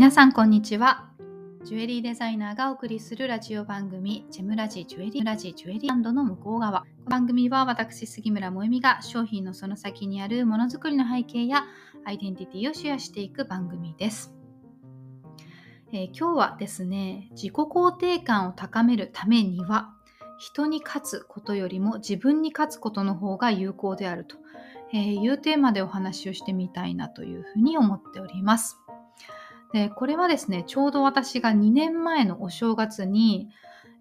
皆さんこんにちは。ジュエリーデザイナーがお送りするラジオ番組ジェムラジジュエリーラジジュエリーランドの向こう側。この番組は私杉村萌実が商品のその先にあるものづくりの背景やアイデンティティをシェアしていく番組です。えー、今日はですね自己肯定感を高めるためには人に勝つことよりも自分に勝つことの方が有効であると。いうテーマでお話をしてみたいなというふうに思っております。でこれはですねちょうど私が2年前のお正月に、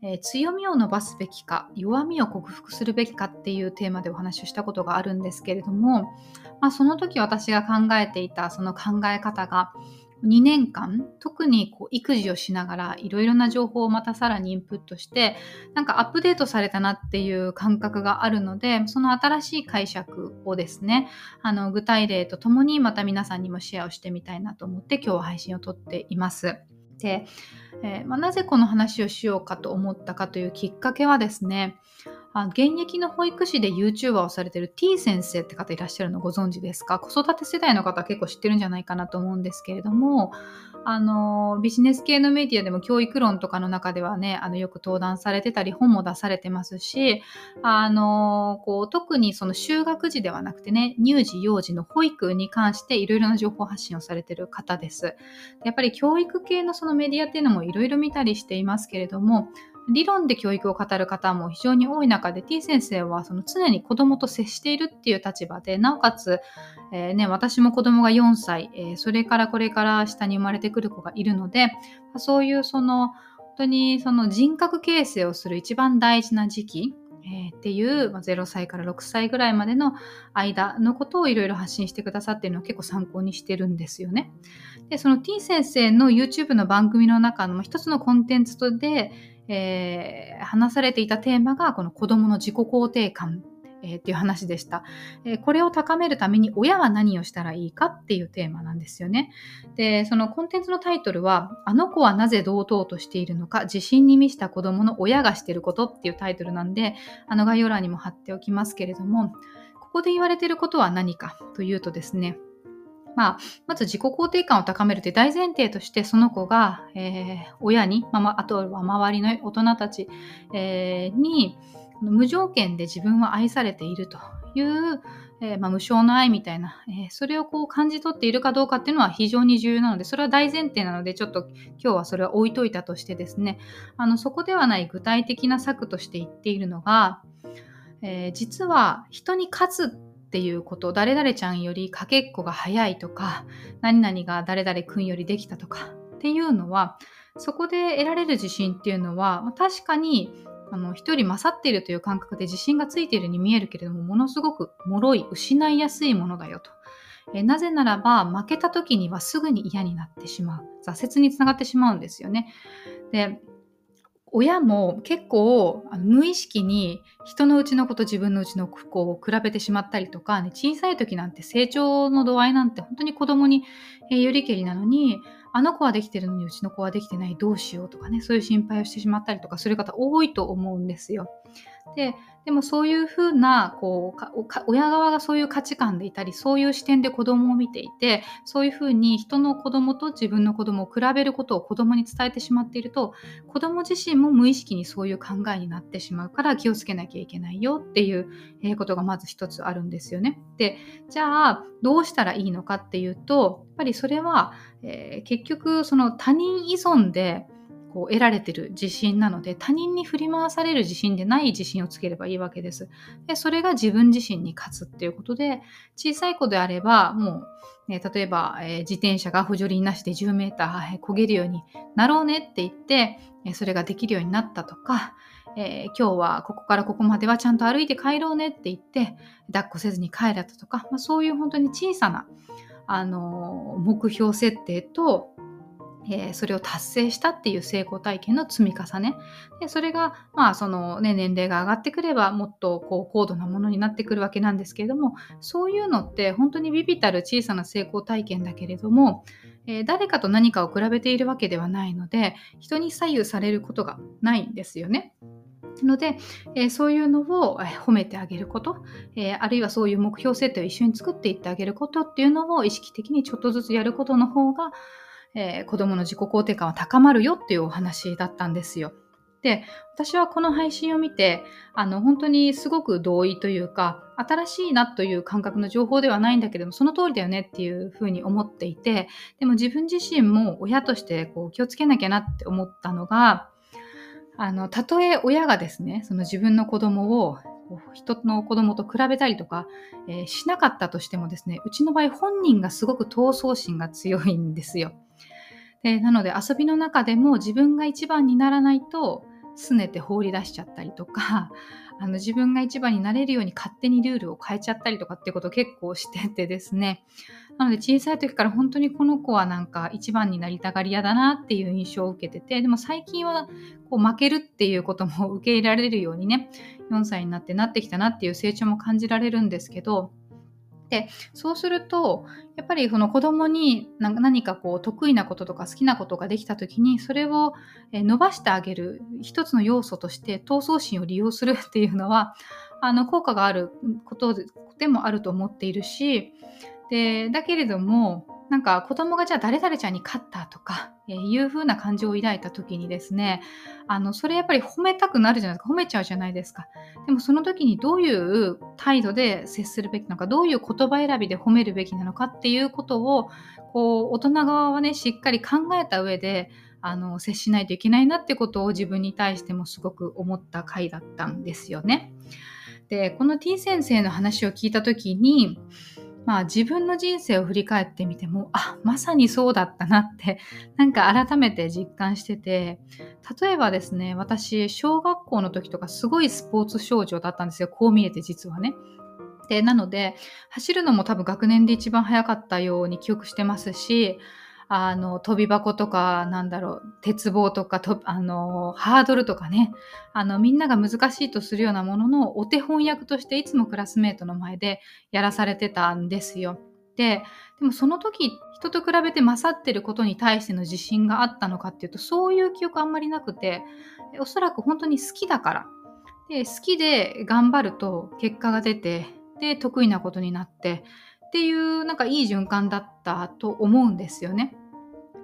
えー、強みを伸ばすべきか弱みを克服するべきかっていうテーマでお話をしたことがあるんですけれども、まあ、その時私が考えていたその考え方が2年間特にこう育児をしながらいろいろな情報をまたさらにインプットしてなんかアップデートされたなっていう感覚があるのでその新しい解釈をですねあの具体例とともにまた皆さんにもシェアをしてみたいなと思って今日は配信を撮っています。で、えー、まあ、なぜこの話をしようかと思ったかというきっかけはですねあ現役の保育士で YouTuber をされてる T 先生って方いらっしゃるのご存知ですか？子育て世代の方結構知ってるんじゃないかなと思うんですけれども、あの、ビジネス系のメディアでも教育論とかの中ではね、あの、よく登壇されてたり、本も出されてますし、あの、こう、特にその就学時ではなくてね、乳児、幼児の保育に関していろいろな情報発信をされてる方です。やっぱり教育系のそのメディアっていうのもいろいろ見たりしていますけれども、理論で教育を語る方も非常に多い中で T 先生はその常に子供と接しているっていう立場でなおかつ、えー、ね、私も子供が4歳、えー、それからこれから下に生まれてくる子がいるのでそういうその本当にその人格形成をする一番大事な時期えー、っていう、まあ、0歳から6歳ぐらいまでの間のことをいろいろ発信してくださっているのを結構参考にしてるんですよね。で、その T 先生の YouTube の番組の中の一つのコンテンツで、えー、話されていたテーマがこの子供の自己肯定感えー、っていう話でした、えー、これを高めるために親は何をしたらいいかっていうテーマなんですよね。で、そのコンテンツのタイトルは、あの子はなぜ堂々としているのか、自信に満ちた子供の親がしてることっていうタイトルなんで、あの概要欄にも貼っておきますけれども、ここで言われてることは何かというとですね、まあ、まず自己肯定感を高めるという大前提としてその子が、えー、親に、まあ、あとは周りの大人たち、えー、に無条件で自分は愛されているという、えー、まあ、無償の愛みたいな、えそれをこう感じ取っているかどうかっていうのは非常に重要なのでそれは大前提なのでちょっと今日はそれは置いといたとしてですねあのそこではない具体的な策として言っているのが、え実は人に勝つっていうこと誰々ちゃんよりかけっこが早いとか何々が誰々君よりできたとかっていうのはそこで得られる自信っていうのは確かにあの一人勝っているという感覚で自信がついているに見えるけれどもものすごく脆い失いやすいものだよと。えなぜならば負けた時にはすぐに嫌になってしまう挫折につながってしまうんですよね。で親も結構無意識に人のうちの子と自分のうちの子を比べてしまったりとか、ね、小さい時なんて成長の度合いなんて本当に子供に、え、よりけりなのにあの子はできてるのにうちの子はできてないどうしようとかねそういう心配をしてしまったりとかする方多いと思うんですよ。ででもそういうふうなこう親側がそういう価値観でいたりそういう視点で子供を見ていてそういうふうに人の子供と自分の子供を比べることを子供に伝えてしまっていると子供自身も無意識にそういう考えになってしまうから気をつけなきゃいけないよっていうことがまず一つあるんですよね。でじゃあどうしたらいいのかっていうとやっぱりそれは、えー、結局その他人依存でこう得られてる自信なので他人に振り回される自信でない自信をつければいいわけです。でそれが自分自身に勝つっていうことで小さい子であればもう、ね、例えば、えー、自転車が補助輪なしで10メーター焦げるようになろうねって言ってえそれができるようになったとか、えー、今日はここからここまではちゃんと歩いて帰ろうねって言って抱っこせずに帰れたとか、まあ、そういう本当に小さなあの目標設定とえー、それを達成したっていう成功体験の積み重ねでそれが、まあそのね、年齢が上がってくればもっとこう高度なものになってくるわけなんですけれどもそういうのって本当にビビたる小さな成功体験だけれども、えー、誰かと何かを比べているわけではないので人に左右されることがないんですよね。ので、えー、そういうのを褒めてあげること、えー、あるいはそういう目標設定を一緒に作っていってあげることっていうのを意識的にちょっとずつやることの方がえー、子供の自己肯定感は高まるよっていうお話だったんですよ。で、私はこの配信を見て、あの、本当にすごく同意というか、新しいなという感覚の情報ではないんだけども、その通りだよねっていうふうに思っていて、でも自分自身も親としてこう気をつけなきゃなって思ったのが、あの、たとえ親がですね、その自分の子供を人の子供と比べたりとか、えー、しなかったとしてもですね、うちの場合本人がすごく闘争心が強いんですよ。でなので遊びの中でも自分が一番にならないと拗ねて放り出しちゃったりとか あの自分が一番になれるように勝手にルールを変えちゃったりとかっていうことを結構しててですね。なので小さい時から本当にこの子はなんか一番になりたがり屋だなっていう印象を受けててでも最近はこう負けるっていうことも受け入れられるようにね4歳になってなってきたなっていう成長も感じられるんですけどでそうするとやっぱりその子供に何かこう得意なこととか好きなことができた時にそれを伸ばしてあげる一つの要素として闘争心を利用するっていうのはあの効果があることでもあると思っているしでだけれどもなんか子供がじゃあ誰々ちゃんに勝ったとか、えー、いう風な感情を抱いた時にですね、あの、それやっぱり褒めたくなるじゃないですか。褒めちゃうじゃないですか。でもその時にどういう態度で接するべきなのか、どういう言葉選びで褒めるべきなのかっていうことを、こう、大人側はね、しっかり考えた上で、あの、接しないといけないなってことを自分に対してもすごく思った回だったんですよね。で、この T 先生の話を聞いた時に、まあ自分の人生を振り返ってみても、あ、まさにそうだったなって、なんか改めて実感してて、例えばですね、私、小学校の時とかすごいスポーツ少女だったんですよ。こう見えて実はね。で、なので、走るのも多分学年で一番早かったように記憶してますし、あの、飛び箱とか、なんだろう、鉄棒とか、とあの、ハードルとかね、あの、みんなが難しいとするようなもののお手本役としていつもクラスメートの前でやらされてたんですよ。で、でもその時、人と比べて勝ってることに対しての自信があったのかっていうと、そういう記憶あんまりなくて、おそらく本当に好きだから。で、好きで頑張ると結果が出て、で、得意なことになって、っていうなんかいい循環だったと思うんですよね。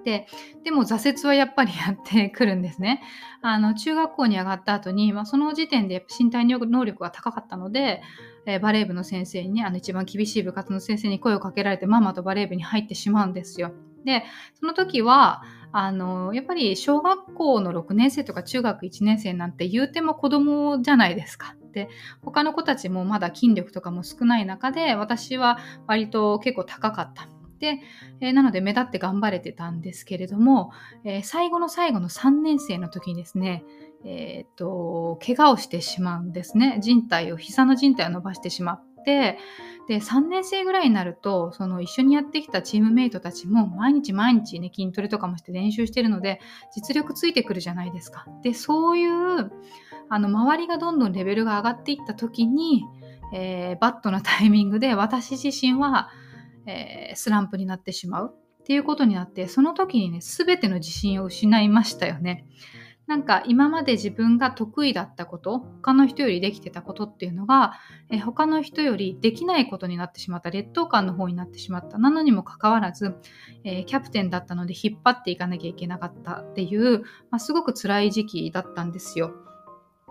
ででも挫折はやっぱりやってくるんですね。あの中学校に上がった後に、まあ、その時点で身体能力が高かったので、えー、バレー部の先生にあの一番厳しい部活の先生に声をかけられてママとバレー部に入ってしまうんですよ。でその時はあのやっぱり小学校の6年生とか中学1年生なんて言うても子供じゃないですか。で他の子たちもまだ筋力とかも少ない中で私は割と結構高かった。で、えー、なので目立って頑張れてたんですけれども、えー、最後の最後の3年生の時にですね、えー、っと、怪我をしてしまうんですね。人体を、膝の人体を伸ばしてしまって、で、3年生ぐらいになると、その一緒にやってきたチームメイトたちも毎日毎日ね、筋トレとかもして練習してるので、実力ついてくるじゃないですか。で、そういう、あの、周りがどんどんレベルが上がっていった時に、えー、バットのタイミングで私自身は、えー、スランプになってしまうっていうことになってその時にね全ての自信を失いましたよね。なんか今まで自分が得意だったこと他の人よりできてたことっていうのが、え他の人よりできないことになってしまった劣等感の方になってしまったなのにもかかわらず、えー、キャプテンだったので引っ張っていかなきゃいけなかったっていう、まあ、すごく辛い時期だったんですよ。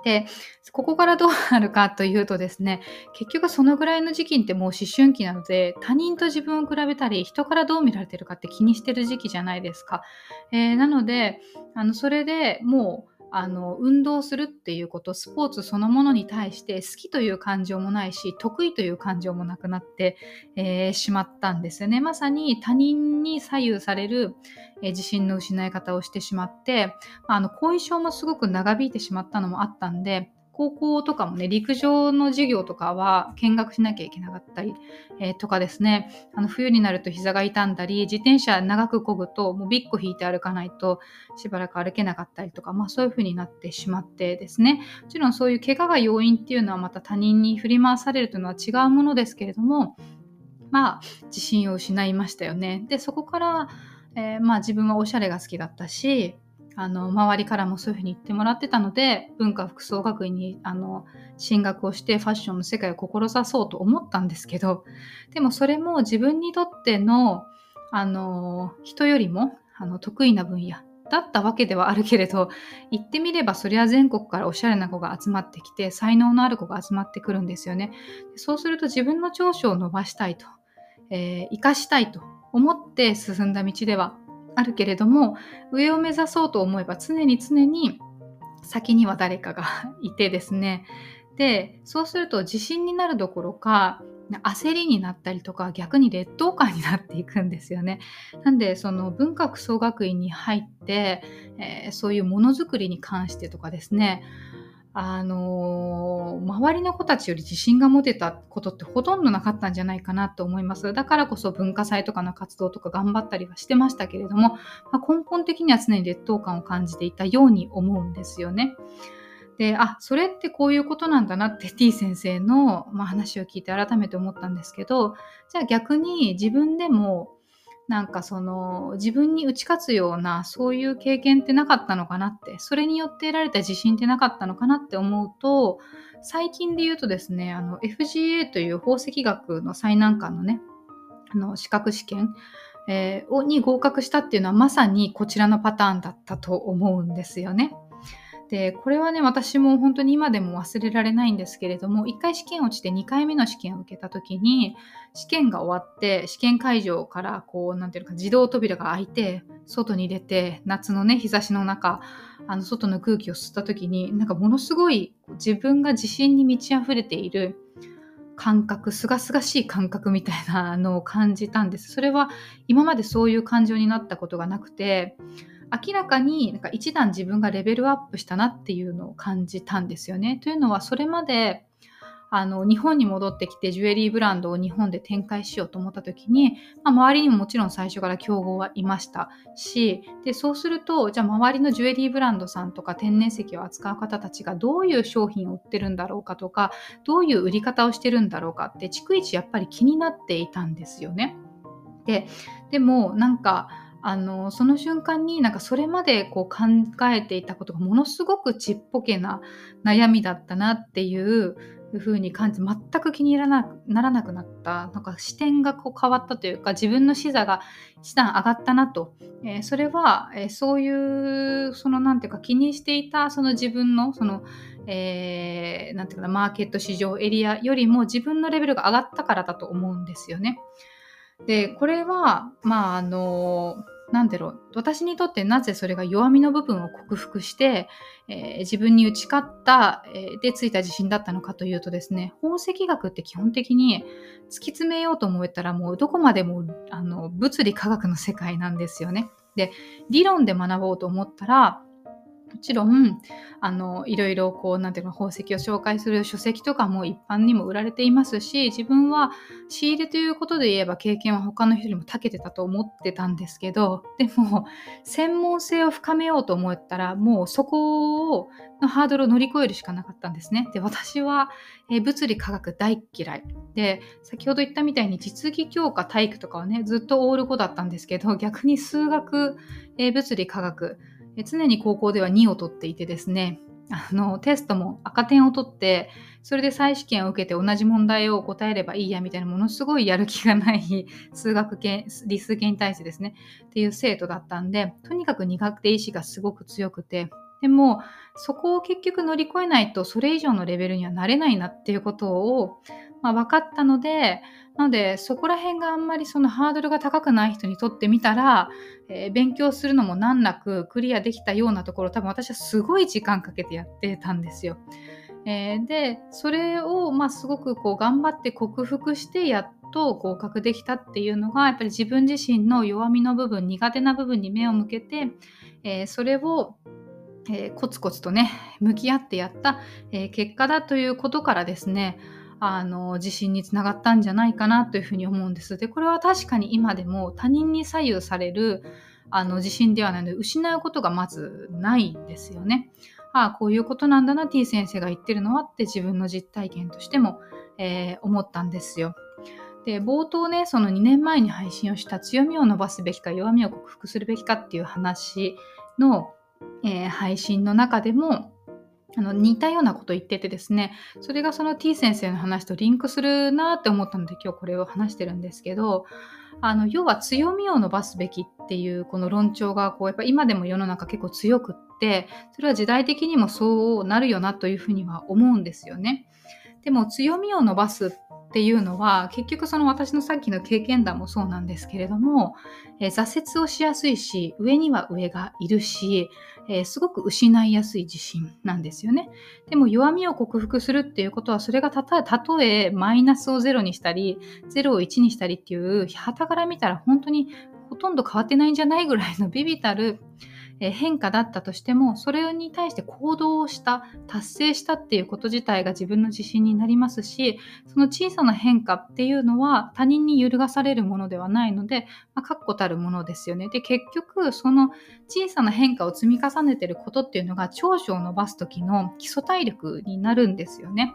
で、ここからどうなるかというとですね、結局そのぐらいの時期ってもう思春期なので、他人と自分を比べたり、人からどう見られてるかって気にしてる時期じゃないですか。えー、なので、あの、それでもう、あの運動するっていうことスポーツそのものに対して好きという感情もないし得意という感情もなくなって、えー、しまったんですよね。まさに他人に左右される、えー、自信の失い方をしてしまって、あの後遺症もすごく長引いてしまったのもあったんで高校とかもね、陸上の授業とかは見学しなきゃいけなかったり、えー、とかですね、あの冬になると膝が痛んだり、自転車長く漕ぐと、もうビッコ引いて歩かないとしばらく歩けなかったりとか、まあそういう風になってしまってですね、もちろんそういう怪我が要因っていうのはまた他人に振り回されるというのは違うものですけれども、まあ自信を失いましたよね。で、そこから、えー、まあ自分はおしゃれが好きだったし、あの周りからもそういうふうに言ってもらってたので文化服装学院にあの進学をしてファッションの世界を志そうと思ったんですけどでもそれも自分にとってのあの人よりもあの得意な分野だったわけではあるけれど言ってみればそりゃ全国からおしゃれな子が集まってきて才能のある子が集まってくるんですよね。そうすると自分の長所を伸ばしたいと、えー、生かしたいと思って進んだ道ではあるけれども上を目指そうと思えば常に常に先には誰かが いてですねでそうすると自信になるどころか焦りになったりとか逆に劣等感になっていくんですよね。なんでその文化服装学院に入って、えー、そういうものづくりに関してとかですねあのー、周りの子たちより自信が持てたことってほとんどなかったんじゃないかなと思います。だからこそ文化祭とかの活動とか頑張ったりはしてましたけれども、まあ、根本的には常に劣等感を感じていたように思うんですよね。で、あ、それってこういうことなんだなって T 先生の、まあ、話を聞いて改めて思ったんですけど、じゃあ逆に自分でもなんかその自分に打ち勝つようなそういう経験ってなかったのかなってそれによって得られた自信ってなかったのかなって思うと最近で言うとですねあの FGA という宝石学の最難関のねあの資格試験、えー、に合格したっていうのはまさにこちらのパターンだったと思うんですよね。で、これはね、私も本当に今でも忘れられないんですけれども、1回試験落ちて2回目の試験を受けた時に、試験が終わって、試験会場からこう、なんていうか、自動扉が開いて、外に出て、夏のね、日差しの中、あの、外の空気を吸った時に、なんかものすごい自分が自信に満ち溢れている、感覚、すがすがしい感覚みたいなのを感じたんです。それは今までそういう感情になったことがなくて、明らかになんか一段自分がレベルアップしたなっていうのを感じたんですよね。というのはそれまであの日本に戻ってきてジュエリーブランドを日本で展開しようと思った時に、まあ、周りにももちろん最初から競合はいましたしでそうするとじゃあ周りのジュエリーブランドさんとか天然石を扱う方たちがどういう商品を売ってるんだろうかとかどういう売り方をしてるんだろうかって逐一やっぱり気になっていたんですよね。ででもなんかあのその瞬間になんかそれまでこう考えていたことがものすごくちっぽけな悩みだったなっていう風に感じ全く気に入らなならなくなったなんか視点がこう変わったというか自分の視座が一段上がったなと、えー、それは、えー、そういうそのなんていうか気にしていたその自分のそのえー、ていうかなマーケット市場エリアよりも自分のレベルが上がったからだと思うんですよね。でこれはまああのなんだろう私にとってなぜそれが弱みの部分を克服して、えー、自分に打ち勝った、えー、でついた自信だったのかというとですね宝石学って基本的に突き詰めようと思えたらもうどこまでもあの物理科学の世界なんですよね。で理論で学ぼうと思ったらもちろんあのいろいろこうなんていうの宝石を紹介する書籍とかも一般にも売られていますし自分は仕入れということで言えば経験は他の人よりも長けてたと思ってたんですけどでも専門性を深めようと思ったらもうそこをのハードルを乗り越えるしかなかったんですね。で私は、え物理科学大嫌いで先ほど言ったみたいに実技教科体育とかはねずっとオール5だったんですけど逆に数学、え物理科学常に高校では2を取っていてですねあのテストも赤点を取ってそれで再試験を受けて同じ問題を答えればいいやみたいなものすごいやる気がない 数学系理数系に対してですねっていう生徒だったんでとにかく苦手意志がすごく強くてでもそこを結局乗り越えないとそれ以上のレベルにはなれないなっていうことを、まあ、分かったのでなのでそこら辺があんまりそのハードルが高くない人にとってみたら、えー、勉強するのも難なくクリアできたようなところ多分私はすごい時間かけてやってたんですよ。えー、でそれを、まあ、すごくこう頑張って克服してやっと合格できたっていうのがやっぱり自分自身の弱みの部分苦手な部分に目を向けて、えー、それをえー、コツコツとね向き合ってやった、えー、結果だということからですねあの自信につながったんじゃないかなというふうに思うんです。でこれは確かに今でも他人に左右されるあの自信ではないので失うことがまずないんですよね。ああこういうことなんだな T 先生が言ってるのはって自分の実体験としても、えー、思ったんですよ。で冒頭ねその2年前に配信をした強みを伸ばすべきか弱みを克服するべきかっていう話の、えー、配信の中でもあの似たようなこと言っててですねそれがその T 先生の話とリンクするなって思ったので今日これを話してるんですけどあの要は強みを伸ばすべきっていうこの論調がこうやっぱ今でも世の中結構強くってそれは時代的にもそうなるよなというふうには思うんですよね。でも強みを伸ばすっていうのは結局その私のさっきの経験談もそうなんですけれども、えー、挫折をしやすいし上には上がいるし、えー、すごく失いやすい自信なんですよね。でも弱みを克服するっていうことはそれがたとえたとえマイナスをゼロにしたり0を1にしたりっていう旗から見たら本当にほとんど変わってないんじゃないぐらいのビビたる変化だったとしてもそれに対して行動をした達成したっていうこと自体が自分の自信になりますしその小さな変化っていうのは他人に揺るがされるものではないので、まあ、確固たるものですよね。で結局その小さな変化を積み重ねてることっていうのが長所を伸ばす時の基礎体力になるんですよね。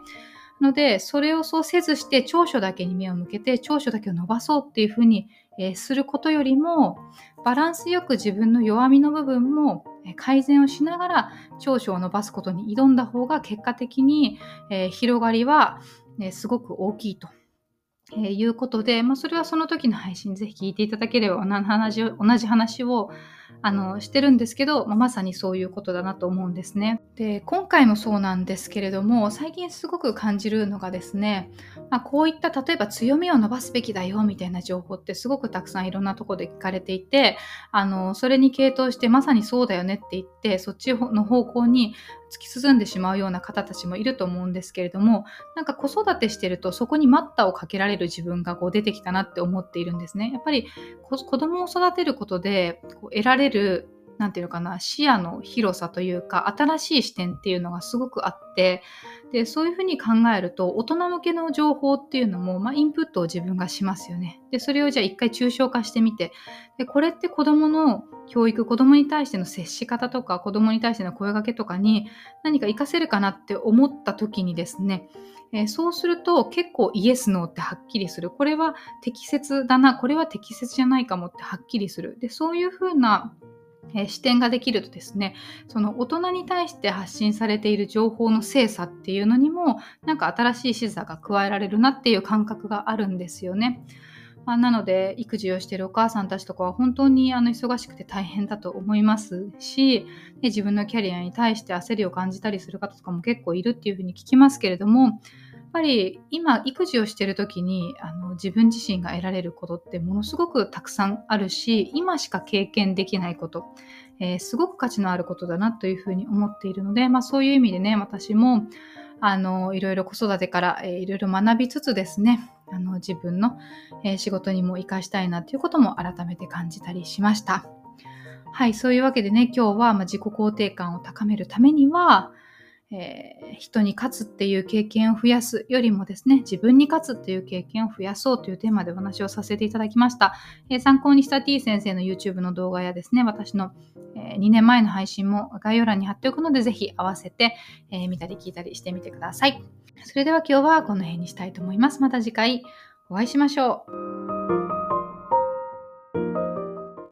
ので、それをそうせずして長所だけに目を向けて長所だけを伸ばそうっていうふうに、えー、することよりも、バランスよく自分の弱みの部分も改善をしながら長所を伸ばすことに挑んだ方が結果的に、えー、広がりは、ね、すごく大きいと。えー、いうことで、まあ、それはその時の配信ぜひ聞いていただければ同じ同じ話をあのしてるんですけど、まあ、まさにそういうことだなと思うんですね。で今回もそうなんですけれども最近すごく感じるのがですね、まあ、こういった例えば強みを伸ばすべきだよみたいな情報ってすごくたくさんいろんなとこで聞かれていてあのそれに傾倒してまさにそうだよねって言ってそっちの方向に突き進んでしまうような方たちもいると思うんですけれどもなんか子育てしてるとそこに待ったをかけられる自分がこう出てきたなって思っているんですね。やっぱり子供を育てることでこう得られる何て言うのかな視野の広さというか新しい視点っていうのがすごくあってでそういうふうに考えると大人向けの情報っていうのも、まあ、インプットを自分がしますよね。でそれをじゃあ一回抽象化してみてでこれって子どもの教育子どもに対しての接し方とか子どもに対しての声かけとかに何か活かせるかなって思った時にですねえー、そうすると結構イエスノーってはっきりする。これは適切だな、これは適切じゃないかもってはっきりする。で、そういうふうな視点ができるとですねその大人に対して発信されている情報の精査っていうのにもなんか新しい視座が加えられるなっていう感覚があるんですよね。まあ、なので育児をしているお母さんたちとかは本当にあの忙しくて大変だと思いますし自分のキャリアに対して焦りを感じたりする方とかも結構いるっていうふうに聞きますけれどもぱり今育児をしてる時にあの自分自身が得られることってものすごくたくさんあるし今しか経験できないこと、えー、すごく価値のあることだなというふうに思っているので、まあ、そういう意味でね私もあのいろいろ子育てから、えー、いろいろ学びつつですねあの自分の、えー、仕事にも活かしたいなということも改めて感じたりしました。はい、そういうわけでね、今日は、ま自己肯定感を高めるためには、えー、人に勝つっていう経験を増やすよりもですね、自分に勝つっていう経験を増やそうというテーマでお話をさせていただきました。えー、参考にした T 先生の YouTube の動画やですね、私の、えー、2年前の配信も概要欄に貼っておくので、ぜひ合わせて、え見たり聞いたりしてみてください。それでは今日はこの辺にしたいと思います。また次回お会いしましょう。